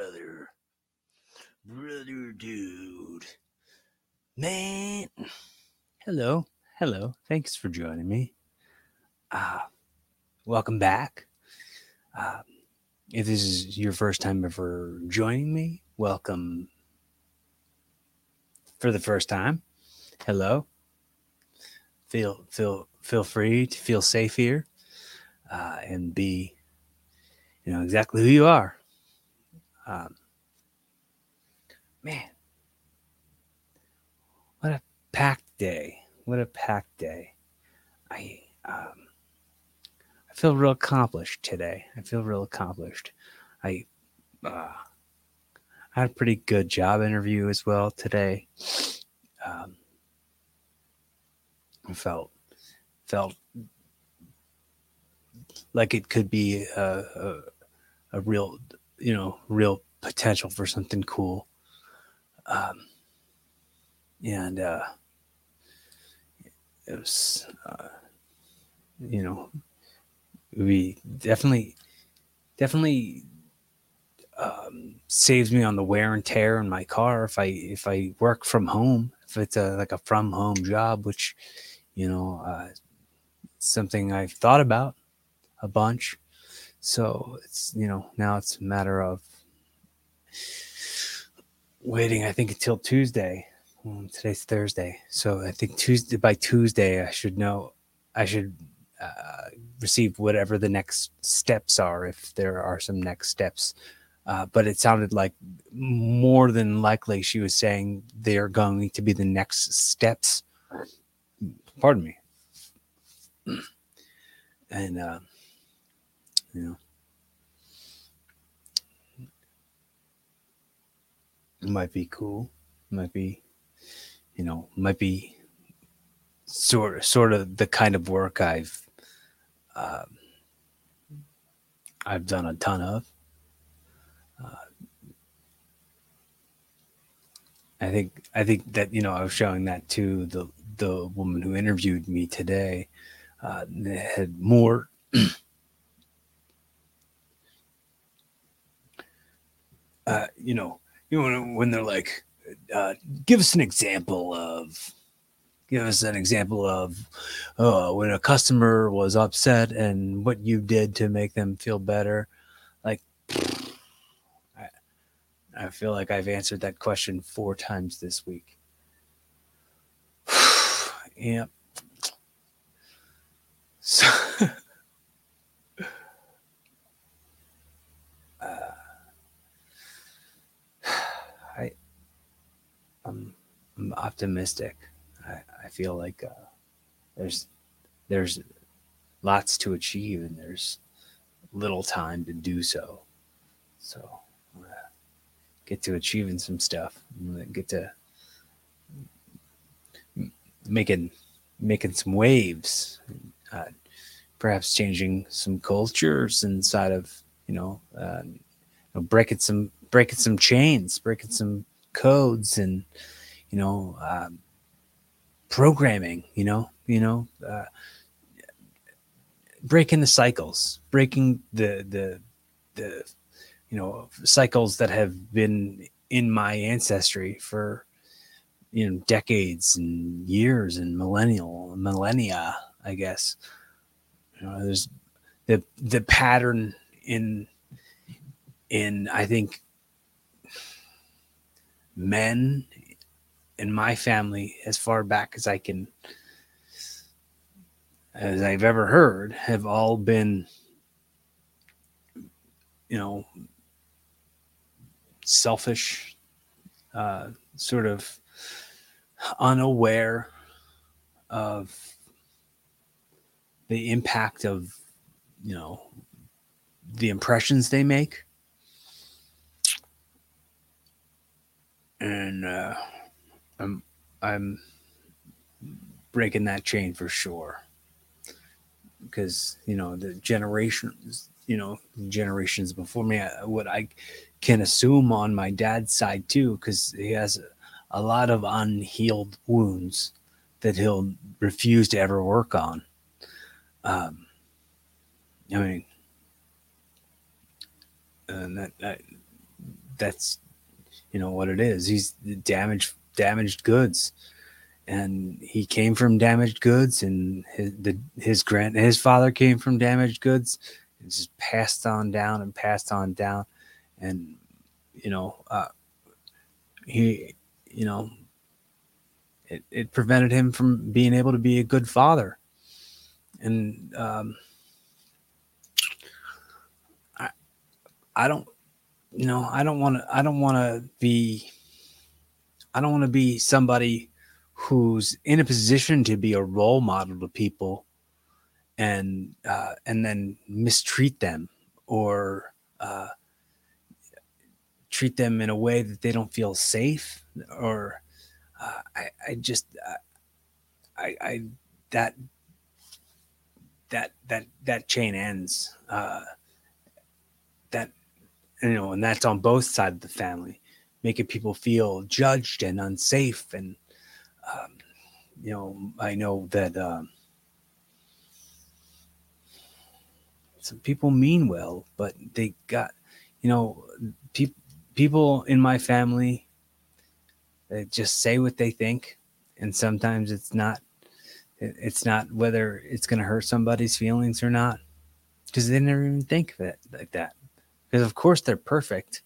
brother. Brother dude. Man. Hello. Hello. Thanks for joining me. Uh, welcome back. Uh, if this is your first time ever joining me, welcome for the first time. Hello. Feel feel feel free to feel safe here uh, and be you know exactly who you are. Um, man, what a packed day! What a packed day! I um, I feel real accomplished today. I feel real accomplished. I uh, I had a pretty good job interview as well today. Um, I felt felt like it could be a, a, a real you know real potential for something cool. Um, and uh, it was uh, you know we definitely definitely um, saves me on the wear and tear in my car if i if i work from home if it's a like a from home job which you know uh, something i've thought about a bunch so it's you know now it's a matter of waiting. I think until Tuesday. Well, today's Thursday, so I think Tuesday by Tuesday I should know. I should uh, receive whatever the next steps are, if there are some next steps. Uh, but it sounded like more than likely she was saying they are going to be the next steps. Pardon me. And uh, know, it might be cool. Might be, you know, might be sort sort of the kind of work I've um, I've done a ton of. Uh, I think I think that you know I was showing that to the the woman who interviewed me today. Uh, had more uh, you know, you know when they're like, uh, give us an example of, give us an example of uh, when a customer was upset and what you did to make them feel better. Like, I, I feel like I've answered that question four times this week. yep. So. I'm, I'm optimistic. I, I feel like uh, there's there's lots to achieve and there's little time to do so. So get to achieving some stuff. Get to making making some waves, uh, perhaps changing some cultures inside of you know, uh, you know breaking some breaking some chains, breaking some codes and you know um, programming you know you know uh, breaking the cycles breaking the the the you know cycles that have been in my ancestry for you know decades and years and millennial millennia i guess. You know there's the the pattern in in i think men in my family as far back as I can as I've ever heard have all been you know selfish uh, sort of unaware of the impact of you know the impressions they make. And uh, I'm I'm breaking that chain for sure because you know the generations you know generations before me what i can assume on my dad's side too because he has a, a, lot of unhealed wounds that he'll refuse to ever work on um i mean and that, that that's you know what it is. He's damaged damaged goods, and he came from damaged goods, and his the his grand his father came from damaged goods. It's just passed on down and passed on down, and you know uh, he you know it, it prevented him from being able to be a good father and um, I I don't you know I don't want to I don't want to be I don't want to be somebody who's in a position to be a role model to people and uh, and then mistreat them or uh, treat them in a way that they don't feel safe or uh, I, I just uh, I, I that that that that chain ends. Uh, that you know, and that's on both sides of the family, making people feel judged and unsafe. And um, you know, I know that um, some people mean well, but they got you know, pe- people in my family they just say what they think, and sometimes it's not it's not whether it's going to hurt somebody's feelings or not, because they never even think of it like that. Because of course they're perfect,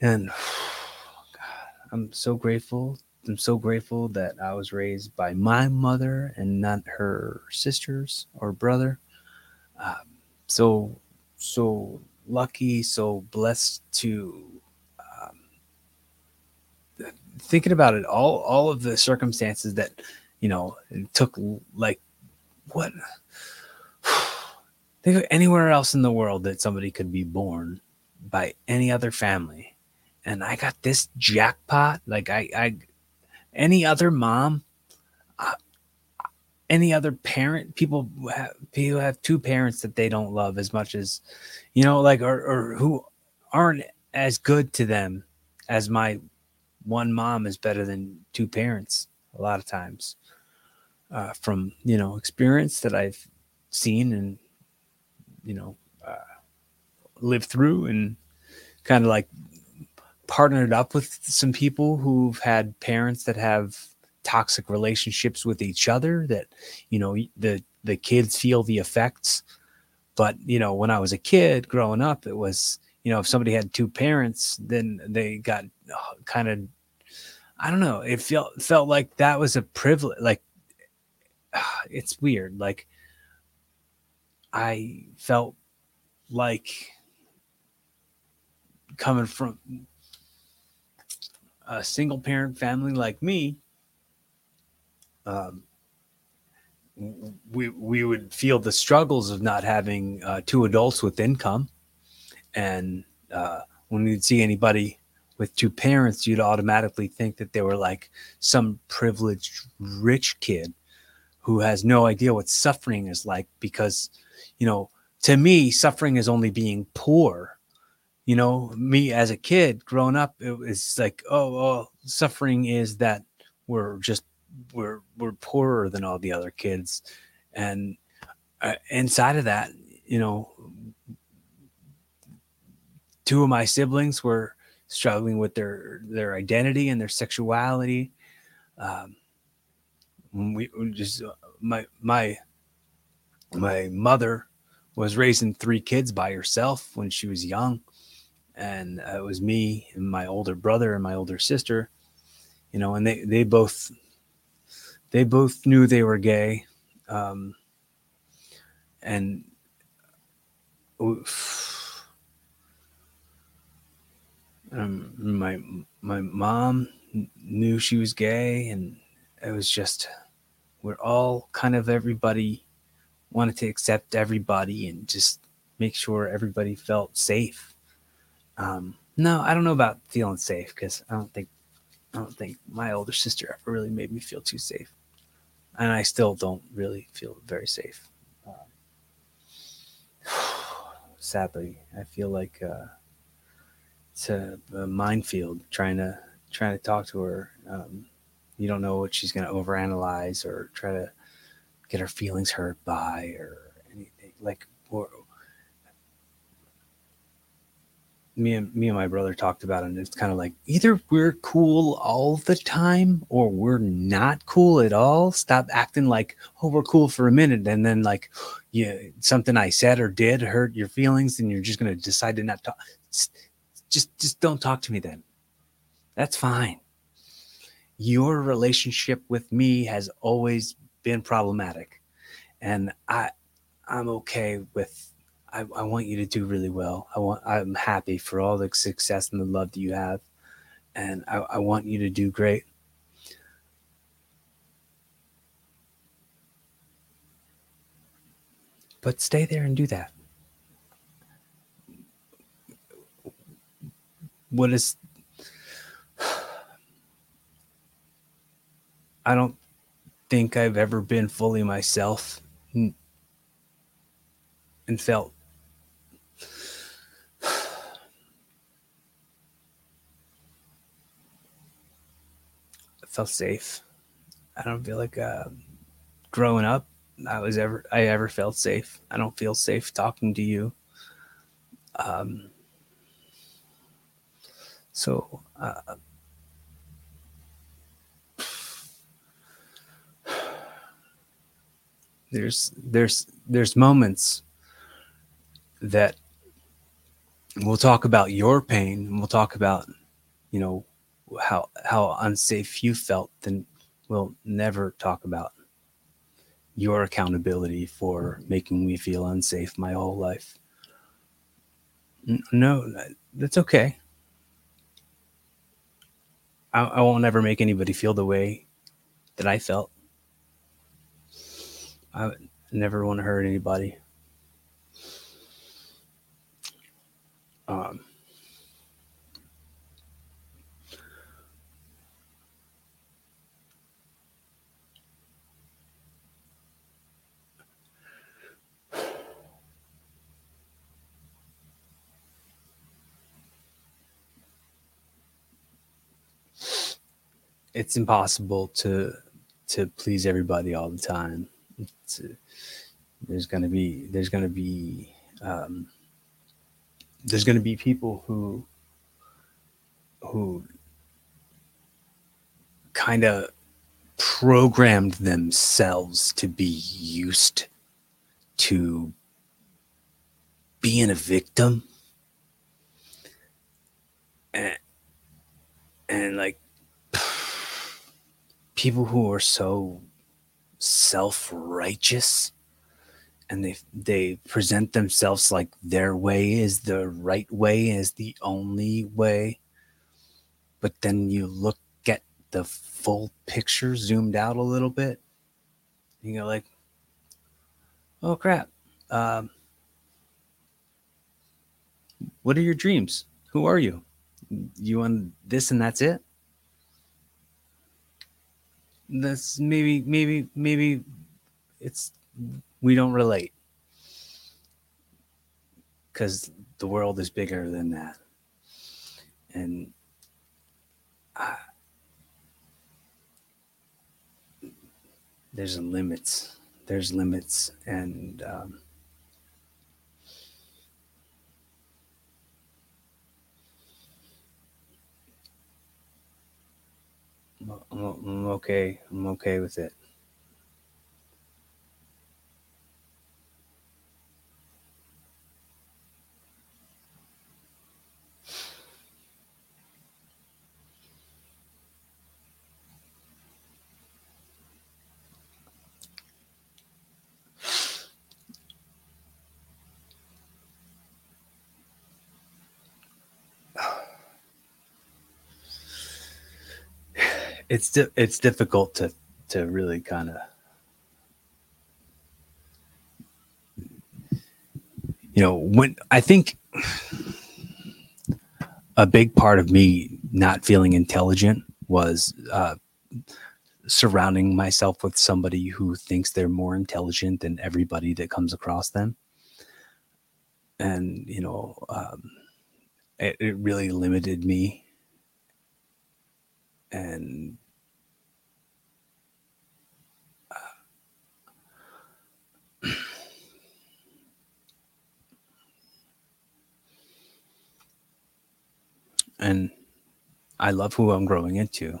and God, I'm so grateful. I'm so grateful that I was raised by my mother and not her sisters or brother. Um, so so lucky, so blessed to um, thinking about it all all of the circumstances that you know, it took like what? Think of anywhere else in the world that somebody could be born by any other family, and I got this jackpot. Like I, I, any other mom, uh, any other parent, people have, people have two parents that they don't love as much as, you know, like or or who aren't as good to them as my one mom is better than two parents a lot of times uh, from you know experience that I've seen and you know uh, lived through and kind of like partnered up with some people who've had parents that have toxic relationships with each other that you know the the kids feel the effects but you know when i was a kid growing up it was you know if somebody had two parents then they got uh, kind of i don't know it felt felt like that was a privilege like it's weird. Like I felt like coming from a single parent family like me, um, we we would feel the struggles of not having uh, two adults with income, and uh, when you'd see anybody with two parents, you'd automatically think that they were like some privileged rich kid who has no idea what suffering is like because you know to me suffering is only being poor you know me as a kid growing up it was like oh, oh suffering is that we're just we're we're poorer than all the other kids. And uh, inside of that you know two of my siblings were struggling with their their identity and their sexuality. Um, we, we just uh, my my my mother was raising three kids by herself when she was young and uh, it was me and my older brother and my older sister you know and they they both they both knew they were gay um and um, my my mom knew she was gay and it was just we're all kind of everybody wanted to accept everybody and just make sure everybody felt safe. Um, no, I don't know about feeling safe because I don't think I don't think my older sister ever really made me feel too safe, and I still don't really feel very safe. Um, sadly, I feel like uh, it's a, a, minefield trying to trying to talk to her. Um, you don't know what she's going to overanalyze or try to get her feelings hurt by or anything like or me and me and my brother talked about it and it's kind of like either we're cool all the time or we're not cool at all. Stop acting like oh we're cool for a minute and then like yeah something i said or did hurt your feelings and you're just going to decide to not talk. Just just don't talk to me then. That's fine. Your relationship with me has always been problematic and i i'm okay with I, I want you to do really well. I want I'm happy for all the success and the love that you have. And I, I want you to do great. But stay there and do that. What is I don't think I've ever been fully myself and felt felt safe. I don't feel like uh, growing up I was ever I ever felt safe. I don't feel safe talking to you. Um, so uh, there's there's there's moments that we'll talk about your pain and we'll talk about you know how how unsafe you felt, then we'll never talk about your accountability for making me feel unsafe my whole life. No, that's okay. I, I won't ever make anybody feel the way that I felt. I never want to hurt anybody. Um, it's impossible to to please everybody all the time. It's, there's to be there's to be um, there's to be people who who kind of programmed themselves to be used to being a victim and, and like people who are so self-righteous and they they present themselves like their way is the right way is the only way. But then you look at the full picture zoomed out a little bit you go like oh crap. Um, what are your dreams? Who are you? You want this and that's it that's maybe maybe maybe it's we don't relate. Because the world is bigger than that. And I, there's limits. There's limits and um, I'm, I'm okay. I'm okay with it. It's di- it's difficult to to really kind of you know when I think a big part of me not feeling intelligent was uh, surrounding myself with somebody who thinks they're more intelligent than everybody that comes across them. And you know um, it, it really limited me and uh, and I love who I'm growing into.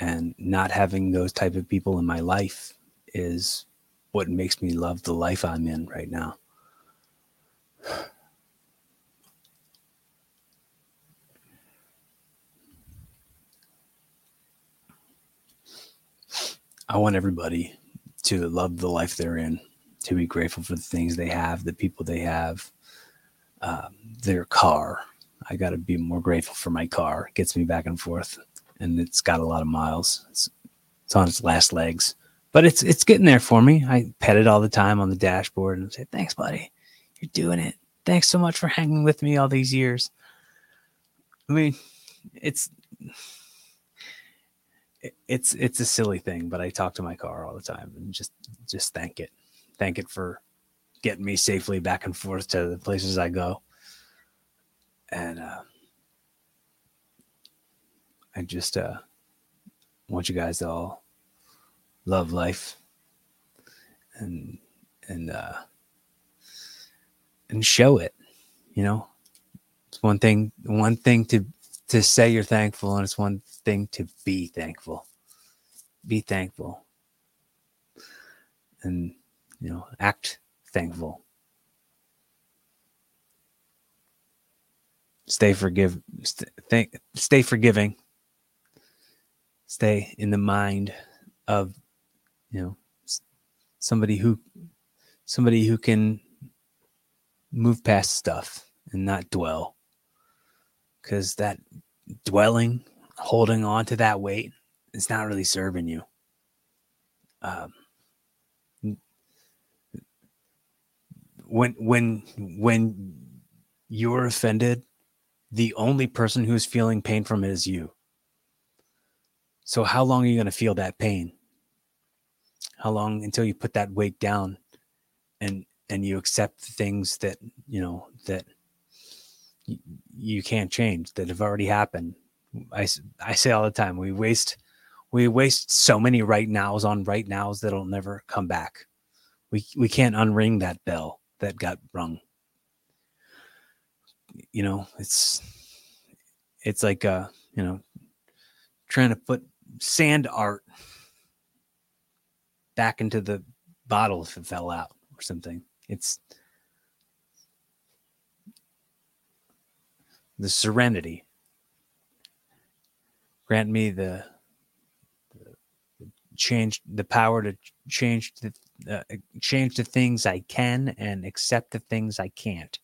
And not having those type of people in my life is what makes me love the life I'm in right now. I want everybody to love the life they're in, to be grateful for the things they have, the people they have, um, their car. I got to be more grateful for my car. It gets me back and forth, and it's got a lot of miles. It's, it's on its last legs, but it's it's getting there for me. I pet it all the time on the dashboard and say, "Thanks, buddy. You're doing it. Thanks so much for hanging with me all these years." I mean, it's it's it's a silly thing, but I talk to my car all the time and just just thank it, thank it for getting me safely back and forth to the places I go. And uh, I just uh, want you guys to all love life and and uh, and show it. You know, it's one thing one thing to to say you're thankful, and it's one thing to be thankful. Be thankful. And, you know, act thankful. Stay forgive st- th- stay forgiving. Stay in the mind of, you know, somebody who somebody who can move past stuff and not dwell because that dwelling, holding on to that weight, is not really serving you. Um, when when when you're offended, the only person who's feeling pain from it is you. So how long are you going to feel that pain? How long until you put that weight down and and you accept the things that, you know, that you can't change that have already happened. I, I say all the time, we waste we waste so many right nows on right nows that'll never come back. We we can't unring that bell that got rung. You know, it's it's like uh, you know, trying to put sand art back into the bottle if it fell out or something. It's the serenity. Grant me the, the change, the power to change the uh, change the things I can and accept the things I can't,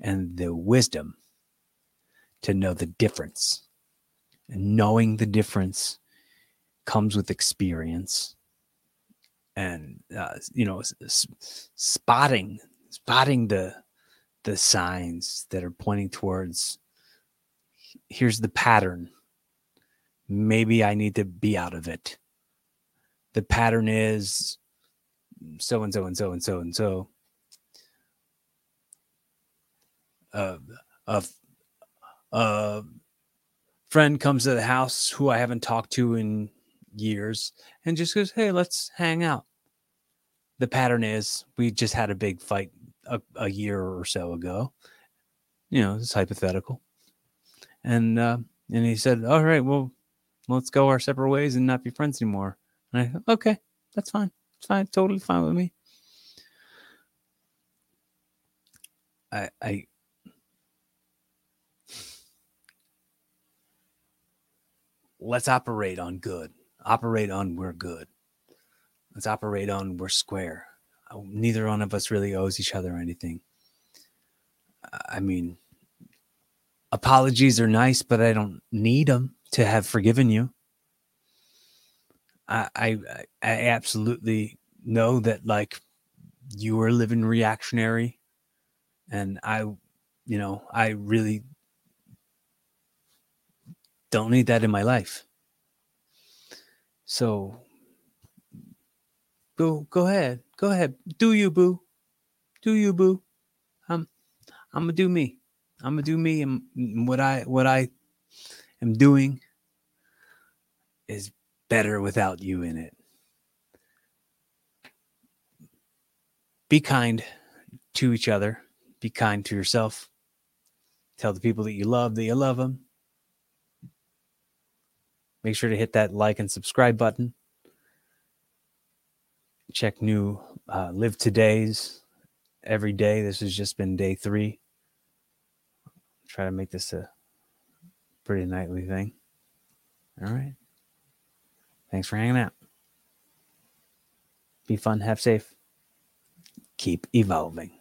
and the wisdom to know the difference. And knowing the difference comes with experience, and uh, you know, spotting spotting the the signs that are pointing towards here's the pattern. Maybe I need to be out of it. The pattern is so and so and so and so and so. A, a friend comes to the house who I haven't talked to in years and just goes, Hey, let's hang out. The pattern is we just had a big fight a, a year or so ago. You know, it's hypothetical. And uh, and he said, "All right, well, let's go our separate ways and not be friends anymore." And I, said, okay, that's fine. It's fine, totally fine with me. I, I let's operate on good. Operate on we're good. Let's operate on we're square neither one of us really owes each other anything. I mean, apologies are nice, but I don't need them to have forgiven you. I, I, I absolutely know that like you were living reactionary, and I, you know, I really don't need that in my life. So go go ahead Go ahead. Do you, boo. Do you, boo. I'm I'm gonna do me. I'm gonna do me and what I what I am doing is better without you in it. Be kind to each other. Be kind to yourself. Tell the people that you love that you love them. Make sure to hit that like and subscribe button. Check new uh, live todays every day. This has just been day three. Try to make this a pretty nightly thing. All right. Thanks for hanging out. Be fun, have safe, keep evolving.